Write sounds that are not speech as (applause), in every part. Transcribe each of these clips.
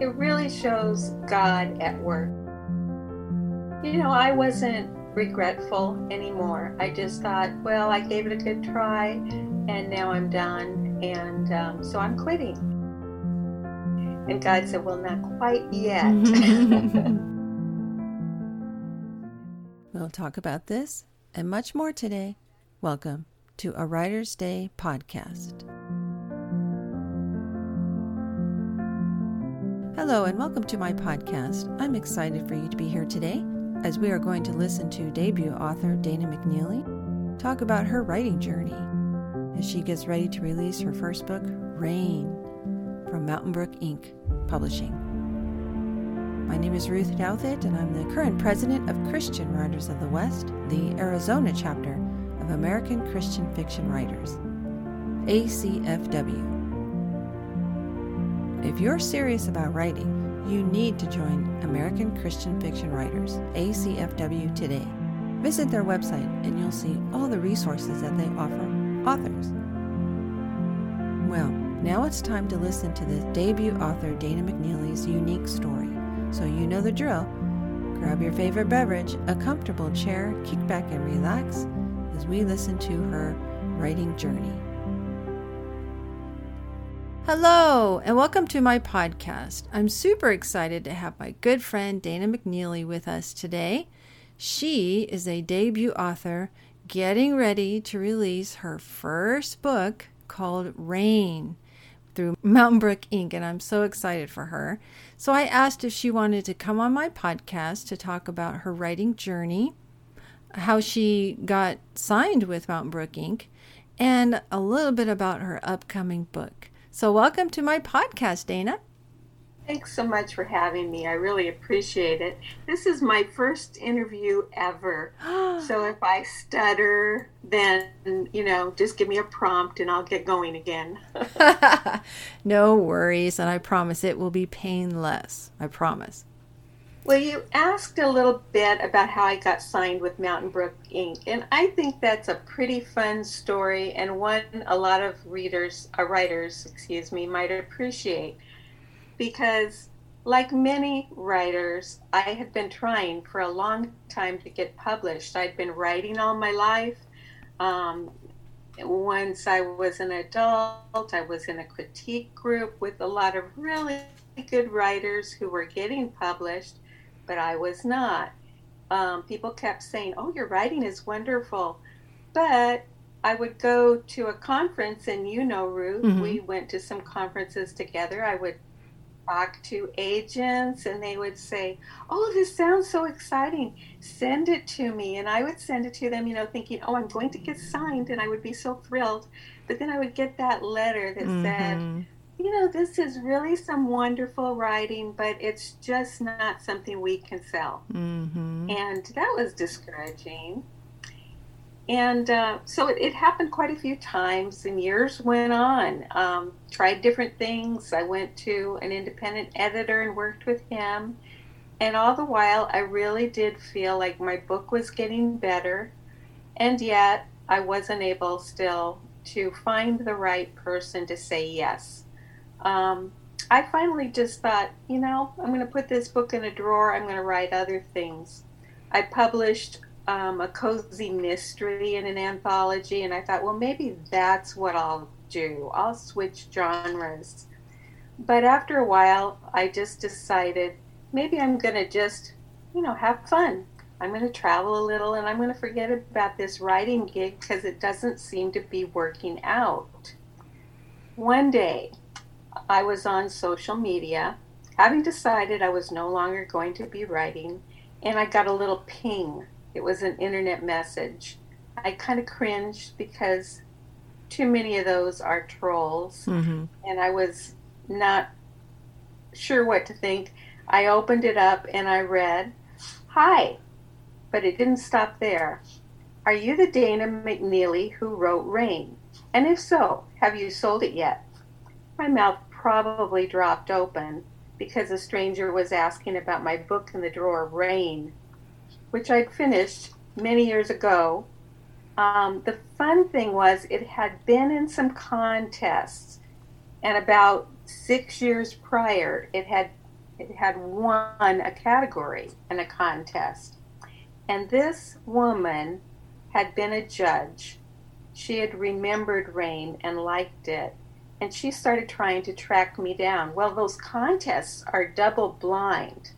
it really shows God at work. You know, I wasn't regretful anymore. I just thought, well, I gave it a good try and now I'm done. And um, so I'm quitting. And God said, well, not quite yet. (laughs) (laughs) we'll talk about this and much more today. Welcome to a Writer's Day podcast. Hello, and welcome to my podcast. I'm excited for you to be here today as we are going to listen to debut author Dana McNeely talk about her writing journey as she gets ready to release her first book, Rain, from Mountain Brook Ink. Publishing. My name is Ruth Douthit, and I'm the current president of Christian Writers of the West, the Arizona chapter of American Christian Fiction Writers, ACFW. If you're serious about writing, you need to join American Christian Fiction Writers, ACFW, today. Visit their website and you'll see all the resources that they offer authors. Well, now it's time to listen to the debut author Dana McNeely's unique story. So you know the drill. Grab your favorite beverage, a comfortable chair, kick back and relax as we listen to her writing journey. Hello, and welcome to my podcast. I'm super excited to have my good friend Dana McNeely with us today. She is a debut author getting ready to release her first book called Rain through (laughs) Mountain Brook Ink., and I'm so excited for her. So I asked if she wanted to come on my podcast to talk about her writing journey, how she got signed with Mountain Brook Ink., and a little bit about her upcoming book. So, welcome to my podcast, Dana. Thanks so much for having me. I really appreciate it. This is my first interview ever. (gasps) so, if I stutter, then, you know, just give me a prompt and I'll get going again. (laughs) no worries. And I promise it will be painless. I promise. Well, you asked a little bit about how I got signed with Mountain Brook Ink., and I think that's a pretty fun story and one a lot of readers, uh, writers, excuse me, might appreciate. Because, like many writers, I had been trying for a long time to get published. I'd been writing all my life. Um, once I was an adult, I was in a critique group with a lot of really good writers who were getting published but I was not. Um, people kept saying, Oh, your writing is wonderful. But I would go to a conference, and you know, Ruth, mm-hmm. we went to some conferences together. I would talk to agents, and they would say, Oh, this sounds so exciting. Send it to me. And I would send it to them, you know, thinking, Oh, I'm going to get signed, and I would be so thrilled. But then I would get that letter that mm-hmm. said, you know, this is really some wonderful writing, but it's just not something we can sell. Mm-hmm. And that was discouraging. And uh, so it, it, happened quite a few times, and years went on. Um, tried different things. I went to an independent editor and worked with him. And all the while, I really did feel like my book was getting better, and yet I wasn't able still to find the right person to say yes um, I finally just thought, you know, I'm going to put this book in a drawer. I'm going to write other things. I published um, a cozy mystery in an anthology, and I thought, well, maybe that's what I'll do. I'll switch genres. But after a while, I just decided maybe I'm going to just, you know, have fun. I'm going to travel a little and I'm going to forget about this writing gig because it doesn't seem to be working out. One day, I was on social media, having decided I was no longer going to be writing, and I got a little ping. It was an internet message. I kind of cringed because too many of those are trolls, mm-hmm. and I was not sure what to think. I opened it up and I read, Hi, but it didn't stop there. Are you the Dana McNeely who wrote Rain? And if so, have you sold it yet? My mouth probably dropped open because a stranger was asking about my book in the drawer, Rain, which I'd finished many years ago. Um, the fun thing was, it had been in some contests, and about six years prior, it had it had won a category in a contest. And this woman had been a judge. She had remembered Rain and liked it. And she started trying to track me down. Well, those contests are double blind.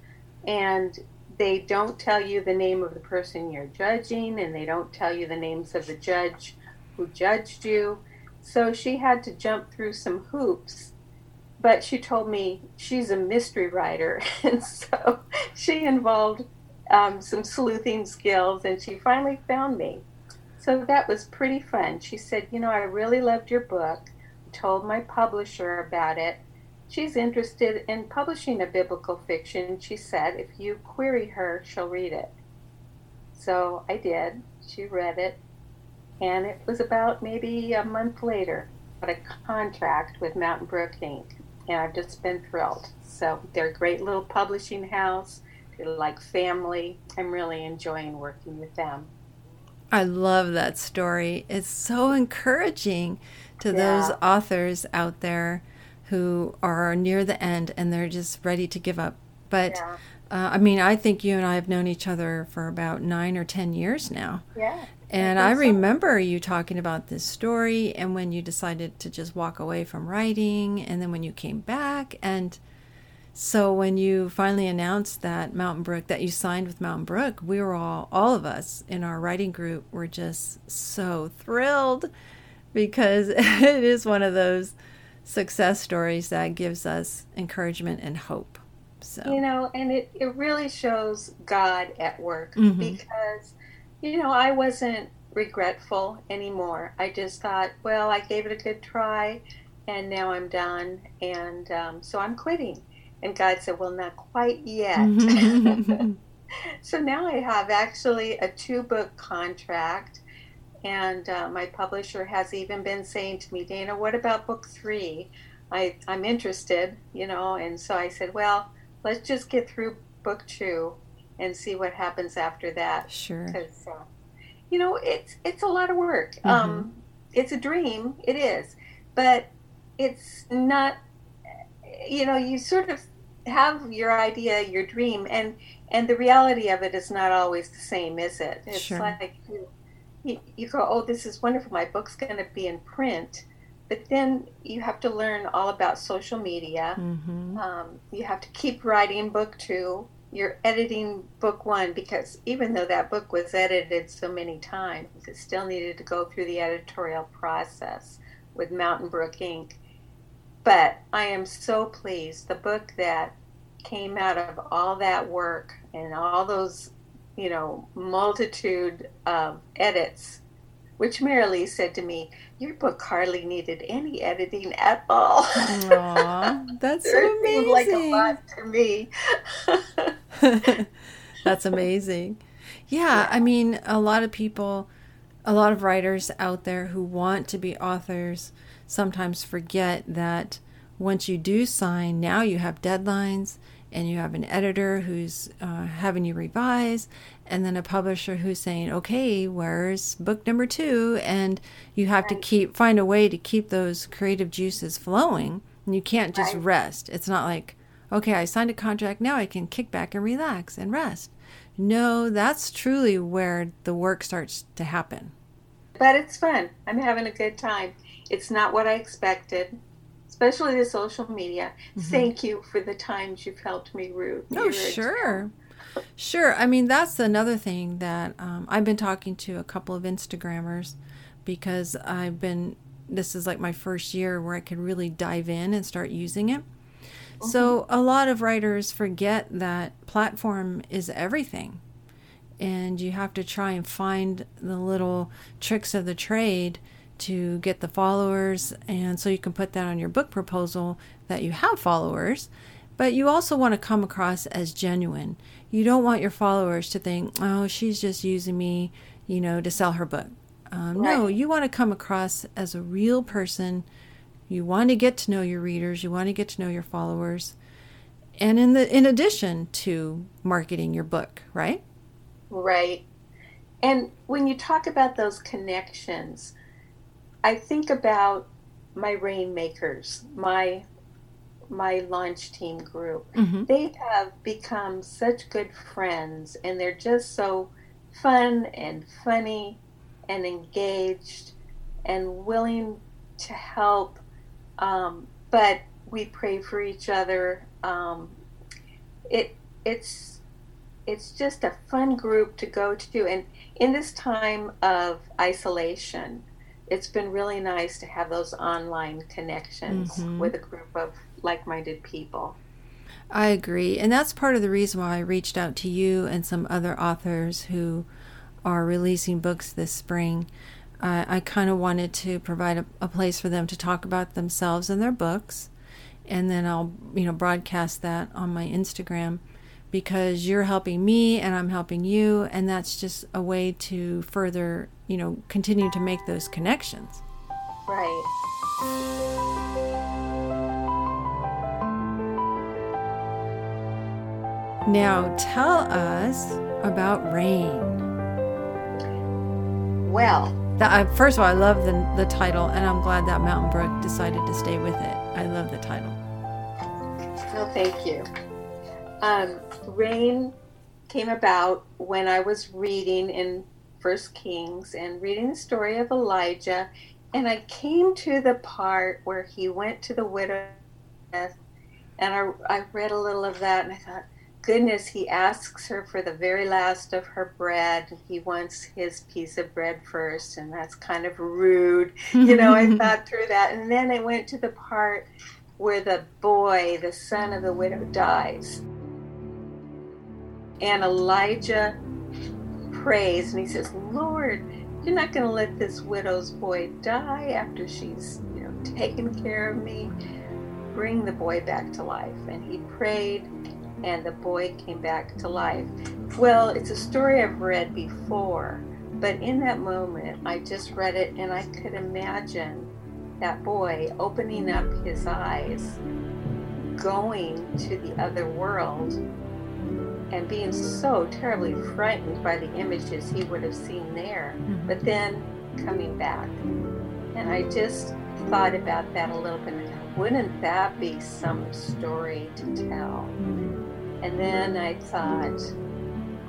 And they don't tell you the name of the person you're judging, and they don't tell you the names of the judge who judged you. So she had to jump through some hoops. But she told me she's a mystery writer, (laughs) and so she involved um, some sleuthing skills, and she finally found me. So that was pretty fun. She said, You know, I really loved your book. Told my publisher about it. She's interested in publishing a biblical fiction. She said, If you query her, she'll read it. So I did. She read it. And it was about maybe a month later, got a contract with Mountain Brook Ink. And I've just been thrilled. So they're a great little publishing house They're like family. I'm really enjoying working with them. I love that story. It's so encouraging to yeah. those authors out there who are near the end and they're just ready to give up. But yeah. uh, I mean, I think you and I have known each other for about nine or 10 years now. Yeah. And I, I remember so. you talking about this story and when you decided to just walk away from writing and then when you came back. And so when you finally announced that Mountain Brook that you signed with Mountain Brook, we were all all of us in our writing group were just so thrilled because (laughs) it is one of those success stories that gives us encouragement and hope. So you know, and it, it really shows God at work mm-hmm. because you know, I wasn't regretful anymore. I just thought, well, I gave it a good try and now I'm done and um, so I'm quitting and God said, Well, not quite yet. (laughs) so now I have actually a two book contract. And uh, my publisher has even been saying to me, Dana, what about book three? I, I'm interested, you know. And so I said, Well, let's just get through book two and see what happens after that. Sure. Because, uh, you know, it's it's a lot of work. Mm-hmm. Um, it's a dream, it is, but it's not you know, you sort of have your idea, your dream, and and the reality of it is not always the same, is it? It's sure. like you, you go, oh, this is wonderful. My book's going to be in print, but then you have to learn all about social media. Mm-hmm. Um, you have to keep writing book two. You're editing book one because even though that book was edited so many times, it still needed to go through the editorial process with Mountain Brook Ink. But I am so pleased. The book that came out of all that work and all those, you know, multitude of edits, which Miralee said to me, Your book hardly needed any editing at all. Aww, that's (laughs) so amazing. like a lot to me. (laughs) that's amazing. Yeah, yeah, I mean, a lot of people, a lot of writers out there who want to be authors sometimes forget that once you do sign, now you have deadlines and you have an editor who's uh, having you revise, and then a publisher who's saying, okay, where's book number two? And you have right. to keep, find a way to keep those creative juices flowing. And you can't just right. rest. It's not like, okay, I signed a contract, now I can kick back and relax and rest. No, that's truly where the work starts to happen. But it's fun. I'm having a good time. It's not what I expected, especially the social media. Mm-hmm. Thank you for the times you've helped me, Ruth. Oh, sure. Sure. I mean, that's another thing that um, I've been talking to a couple of Instagrammers because I've been, this is like my first year where I could really dive in and start using it. Mm-hmm. So a lot of writers forget that platform is everything. And you have to try and find the little tricks of the trade to get the followers, and so you can put that on your book proposal that you have followers. But you also want to come across as genuine. You don't want your followers to think, oh, she's just using me, you know, to sell her book. Um, right. No, you want to come across as a real person. You want to get to know your readers. You want to get to know your followers, and in the in addition to marketing your book, right? Right. And when you talk about those connections, I think about my rainmakers, my my launch team group. Mm-hmm. They have become such good friends, and they're just so fun and funny and engaged and willing to help. Um, but we pray for each other. Um, it it's it's just a fun group to go to, and in this time of isolation, it's been really nice to have those online connections mm-hmm. with a group of like-minded people. I agree, and that's part of the reason why I reached out to you and some other authors who are releasing books this spring. Uh, I kind of wanted to provide a, a place for them to talk about themselves and their books, and then I'll you know broadcast that on my Instagram because you're helping me and I'm helping you and that's just a way to further, you know, continue to make those connections. Right. Now tell us about rain. Well, that, uh, first of all, I love the, the title, and I'm glad that Mountain Brook decided to stay with it. I love the title. Well, thank you. Um, rain came about when I was reading in First Kings and reading the story of Elijah, and I came to the part where he went to the widow, and I, I read a little of that, and I thought, goodness, he asks her for the very last of her bread. He wants his piece of bread first, and that's kind of rude. You know, I (laughs) thought through that. And then I went to the part where the boy, the son of the widow, dies. And Elijah prays and he says, Lord, you're not going to let this widow's boy die after she's, you know, taken care of me. Bring the boy back to life. And he prayed, and the boy came back to life. Well, it's a story I've read before, but in that moment, I just read it and I could imagine that boy opening up his eyes, going to the other world and being so terribly frightened by the images he would have seen there, mm-hmm. but then coming back. And I just thought about that a little bit. Wouldn't that be some story to tell? Mm-hmm. And then I thought,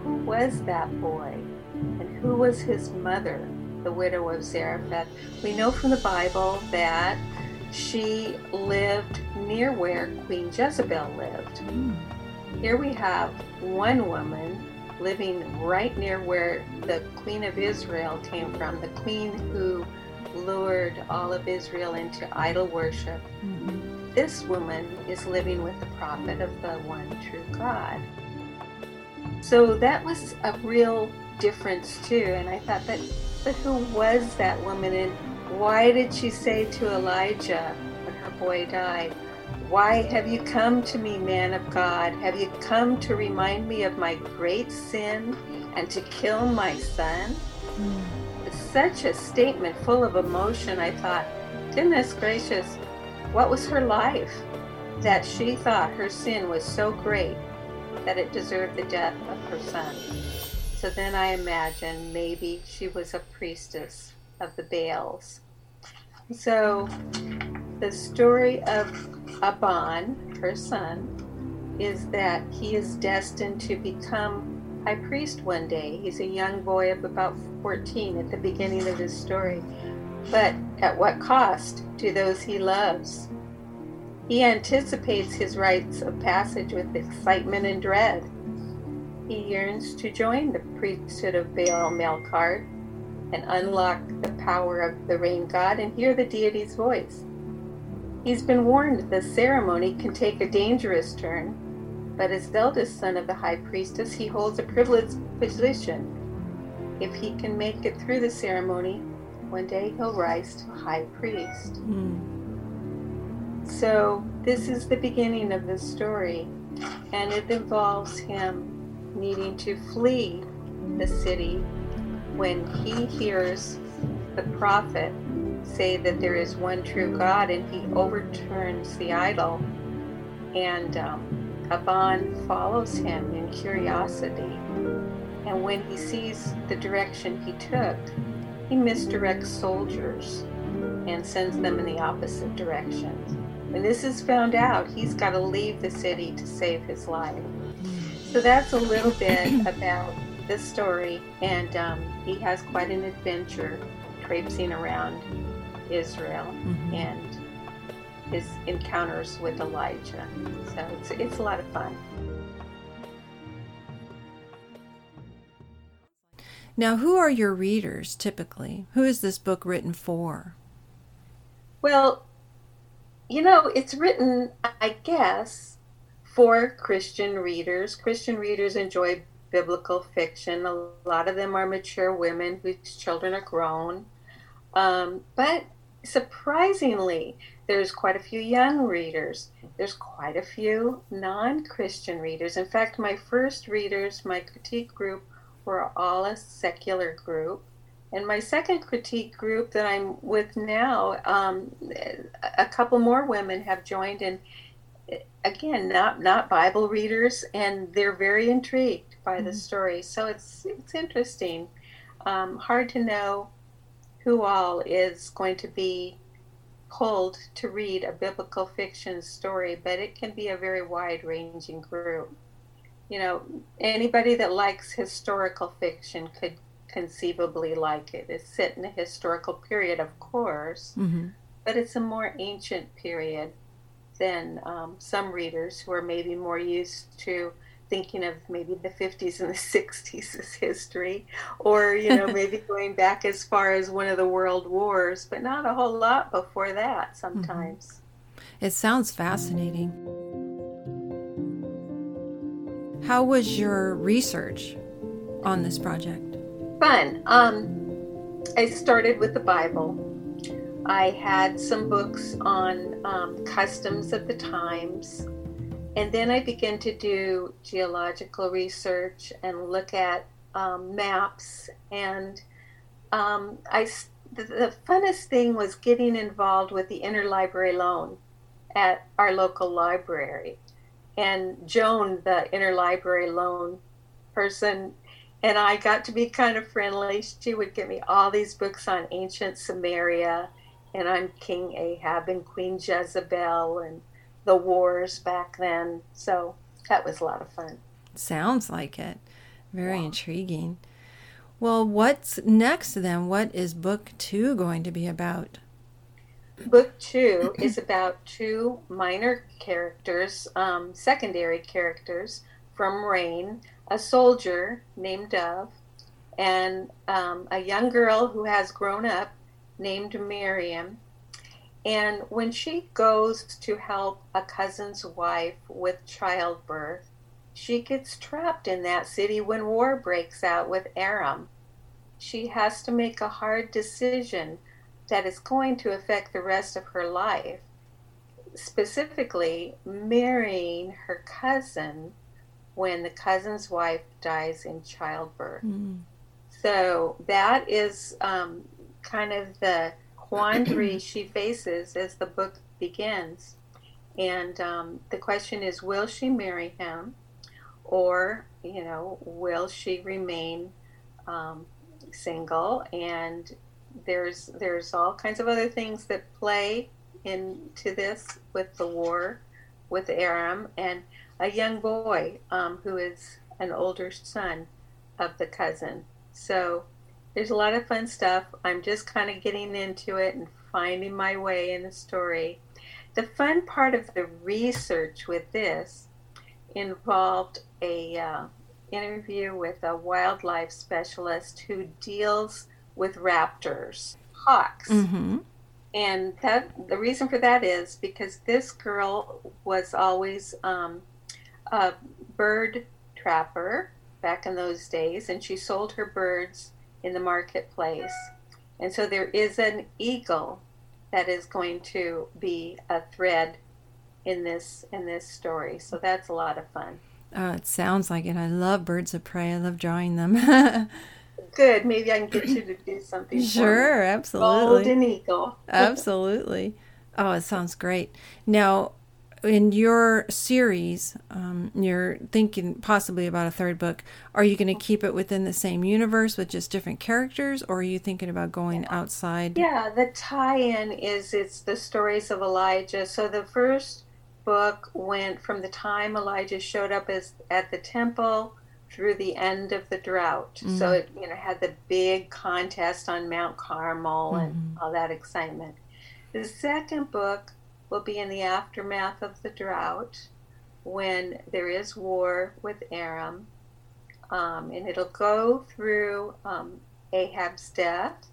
who was that boy? And who was his mother, the widow of Zarephath? We know from the Bible that she lived near where Queen Jezebel lived. Mm-hmm. Here we have one woman living right near where the Queen of Israel came from, the queen who lured all of Israel into idol worship. Mm-hmm. This woman is living with the prophet of the one true God. So that was a real difference too. And I thought, but, but who was that woman and why did she say to Elijah when her boy died, why have you come to me, man of God? Have you come to remind me of my great sin and to kill my son? Mm. Such a statement full of emotion. I thought, goodness gracious, what was her life that she thought her sin was so great that it deserved the death of her son? So then I imagined maybe she was a priestess of the Baals. So the story of Aban, her son, is that he is destined to become high priest one day. He's a young boy of about 14 at the beginning of his story. But at what cost to those he loves? He anticipates his rites of passage with excitement and dread. He yearns to join the priesthood of Baal Melkart and unlock the power of the rain god and hear the deity's voice. He's been warned the ceremony can take a dangerous turn, but as the eldest son of the high priestess, he holds a privileged position. If he can make it through the ceremony, one day he'll rise to high priest. Mm. So, this is the beginning of the story, and it involves him needing to flee the city when he hears the prophet say that there is one true God, and he overturns the idol. And um, Aban follows him in curiosity. And when he sees the direction he took, he misdirects soldiers and sends them in the opposite direction. when this is found out, he's got to leave the city to save his life. So that's a little bit (clears throat) about this story, and um, he has quite an adventure traipsing around Israel mm-hmm. and his encounters with Elijah. So it's, it's a lot of fun. Now, who are your readers typically? Who is this book written for? Well, you know, it's written, I guess, for Christian readers. Christian readers enjoy biblical fiction. A lot of them are mature women whose children are grown. Um, but surprisingly, there's quite a few young readers. There's quite a few non Christian readers. In fact, my first readers, my critique group, were all a secular group. And my second critique group that I'm with now, um, a couple more women have joined, and again, not not Bible readers, and they're very intrigued by mm-hmm. the story. So it's it's interesting. Um, hard to know who all is going to be pulled to read a biblical fiction story, but it can be a very wide ranging group you know, anybody that likes historical fiction could conceivably like it. It's set in a historical period, of course, mm-hmm. but it's a more ancient period than um, some readers who are maybe more used to thinking of maybe the 50s and the 60s as history, or, you know, maybe (laughs) going back as far as one of the world wars, but not a whole lot before that sometimes. Mm-hmm. It sounds fascinating. How was your research on this project? Fun. Um, I started with the Bible. I had some books on um, customs of the times. And then I began to do geological research and look at um, maps. And um, I, the, the funnest thing was getting involved with the interlibrary loan at our local library and Joan, the interlibrary loan person, and I got to be kind of friendly. She would give me all these books on ancient Samaria, and on King Ahab and Queen Jezebel and the wars back then. So that was a lot of fun. Sounds like it. Very intriguing. Well, what's next then? What is book two going to be about? book two is about two minor characters, um, secondary characters from Rain, a soldier named Dove, and um, a young girl who has grown up named Miriam. And when she goes to help a cousin's wife with childbirth, she gets trapped in that city when war breaks out with Aram. She has to make a hard decision that is going to affect the rest of her life. Specifically, marrying her cousin when the cousin's wife dies in childbirth. Mm. So that is um, kind of the quandary she faces as the book begins. And um, the question is will she marry him? Or, you know, will she remain um, single and there's there's all kinds of other things that play into this with the war with Aram and a young boy um, who is an older son of the cousin. So there's a lot of fun stuff. I'm just kind of getting into it and finding my way in the story. The fun part of the research with this involved a uh, interview with a wildlife specialist who deals with raptors, hawks. Mm-hmm. And that the reason for that is because this girl was always um, a bird trapper back in those days, and she sold her birds in the marketplace. And so there is an eagle that is going to be a thread in this in this story. So that's a lot of fun. Oh, it sounds like it. I love birds of prey. I love drawing them. (laughs) good. Maybe I can get you to do something. Sure, absolutely. Golden Eagle. (laughs) absolutely. Oh, it sounds great. Now, in your series, um, you're thinking possibly about a third book. Are you going to keep it within the same universe with just different characters, or are you thinking about going outside? Yeah, the tie-in is it's the stories of Elijah. So the first book went from the time Elijah showed up as at the temple through the end of the drought. Mm-hmm. So it you know had the big contest on Mount Carmel mm-hmm. and all that excitement. The second book will be in the aftermath of the drought when there is war with Aram. Um, and it'll go through um, Ahab's death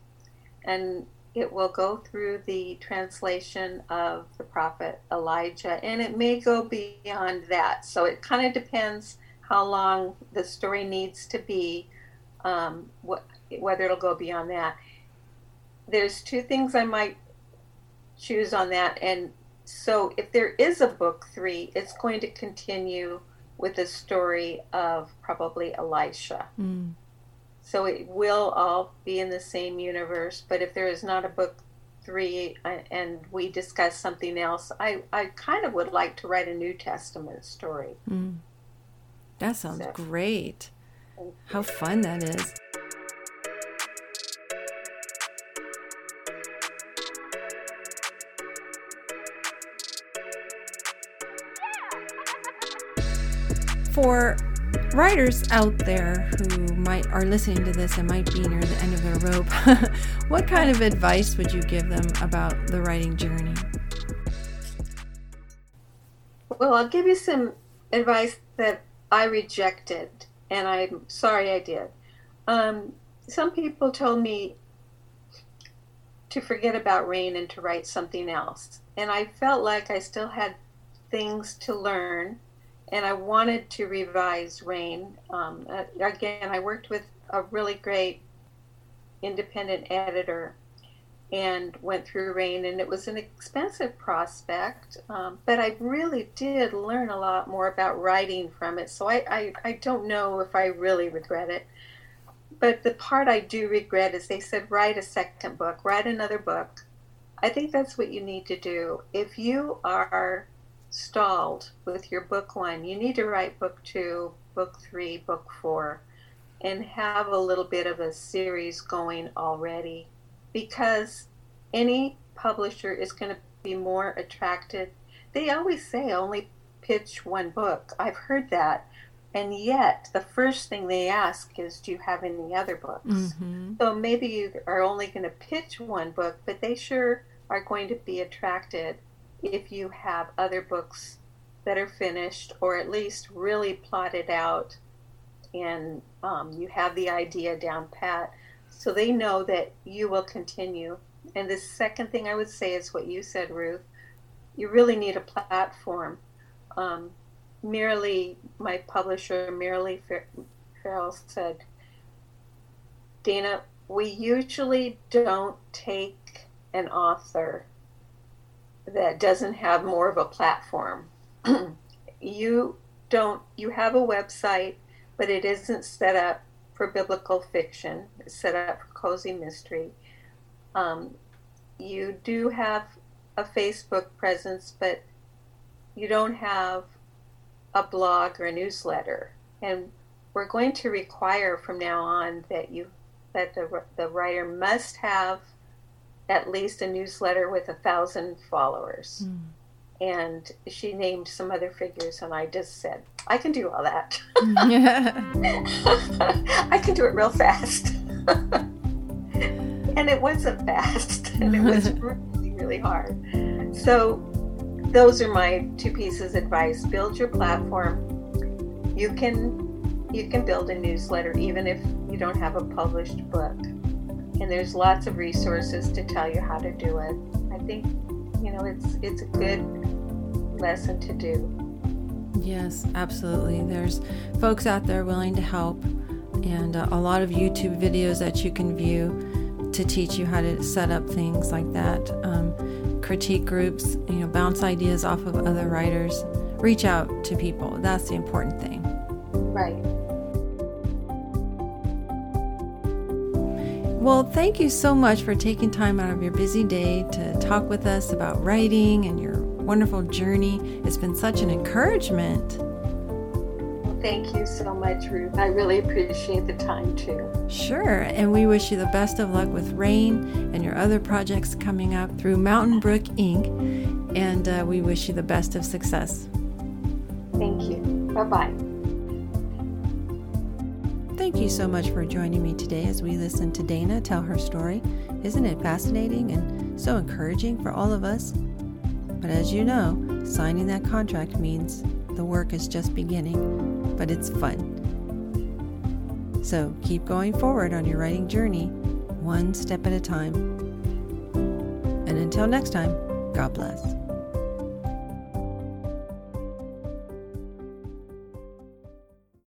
and it will go through the translation of the prophet Elijah and it may go beyond that. So it kind of depends how long the story needs to be, um, whether it'll go beyond that. There's two things I might choose on that, and so if there is a book three, it's going to continue with the story of probably Elisha. Mm. So it will all be in the same universe, but if there is not a book three uh, and we discuss something else, I, I kind of would like to write a New Testament story. Mm. That sounds so. great. How fun that is. For writers out there who might are listening to this and might be near the end of their rope, (laughs) what kind of advice would you give them about the writing journey? Well, I'll give you some advice that I rejected, and I'm sorry I did. Um, some people told me to forget about rain and to write something else, and I felt like I still had things to learn and I wanted to revise Rain. Um, uh, again, I worked with a really great independent editor and went through Rain, and it was an expensive prospect, um, but I really did learn a lot more about writing from it. So I, I, I don't know if I really regret it. But the part I do regret is they said, write a second book, write another book. I think that's what you need to do. If you are stalled with your book one, you need to write book two, book three, book four, and have a little bit of a series going already because any publisher is going to be more attracted. They always say only pitch one book. I've heard that. And yet, the first thing they ask is, Do you have any other books? Mm-hmm. So maybe you are only going to pitch one book, but they sure are going to be attracted if you have other books that are finished or at least really plotted out and um, you have the idea down pat so they know that you will continue. And the second thing i would say is what you said ruth you really need a platform. Um, Miralee my publisher Miralee Ferrell said dana we usually don't take an author that doesn't have more of a platform. (clears throat) you don't you have a website, but it isn't set up for biblical fiction. It's set up for cozy mystery. Um, you do have a Facebook presence, but you don't have a blog or a newsletter. And we're going to require from now on that you that the, the writer must have at least a newsletter with a thousand followers. Mm. And she named some other figures, and I just said, I can do all that. (laughs) I can do it real fast. (laughs) and it wasn't fast, and it was (laughs) really, really hard. So, those are my two pieces of advice build your platform. You can you can build a newsletter even if you don't have a published book and there's lots of resources to tell you how to do it. I think you know it's it's a good lesson to do. Yes, absolutely. There's folks out there willing to help, and uh, a lot of YouTube videos that you can view to teach you how to set up things like that. Um, critique groups, you know, bounce ideas off of other writers. Reach out to people. That's the important thing. Right. Well, thank you so much for taking time out of your busy day to talk with us about writing and your wonderful journey. It's been such an encouragement. Thank you so much, Ruth. I really appreciate the time too. Sure, and we wish you the best of luck with Rain and your other projects coming up through Mountain Brook Ink. And uh, we wish you the best of success. Thank you. Bye bye. Thank you so much for joining me today as we listen to Dana tell her story. Isn't it fascinating and so encouraging for all of us? But as you know, signing that contract means the work is just beginning, but it's fun. So keep going forward on your writing journey, one step at a time. And until next time, God bless.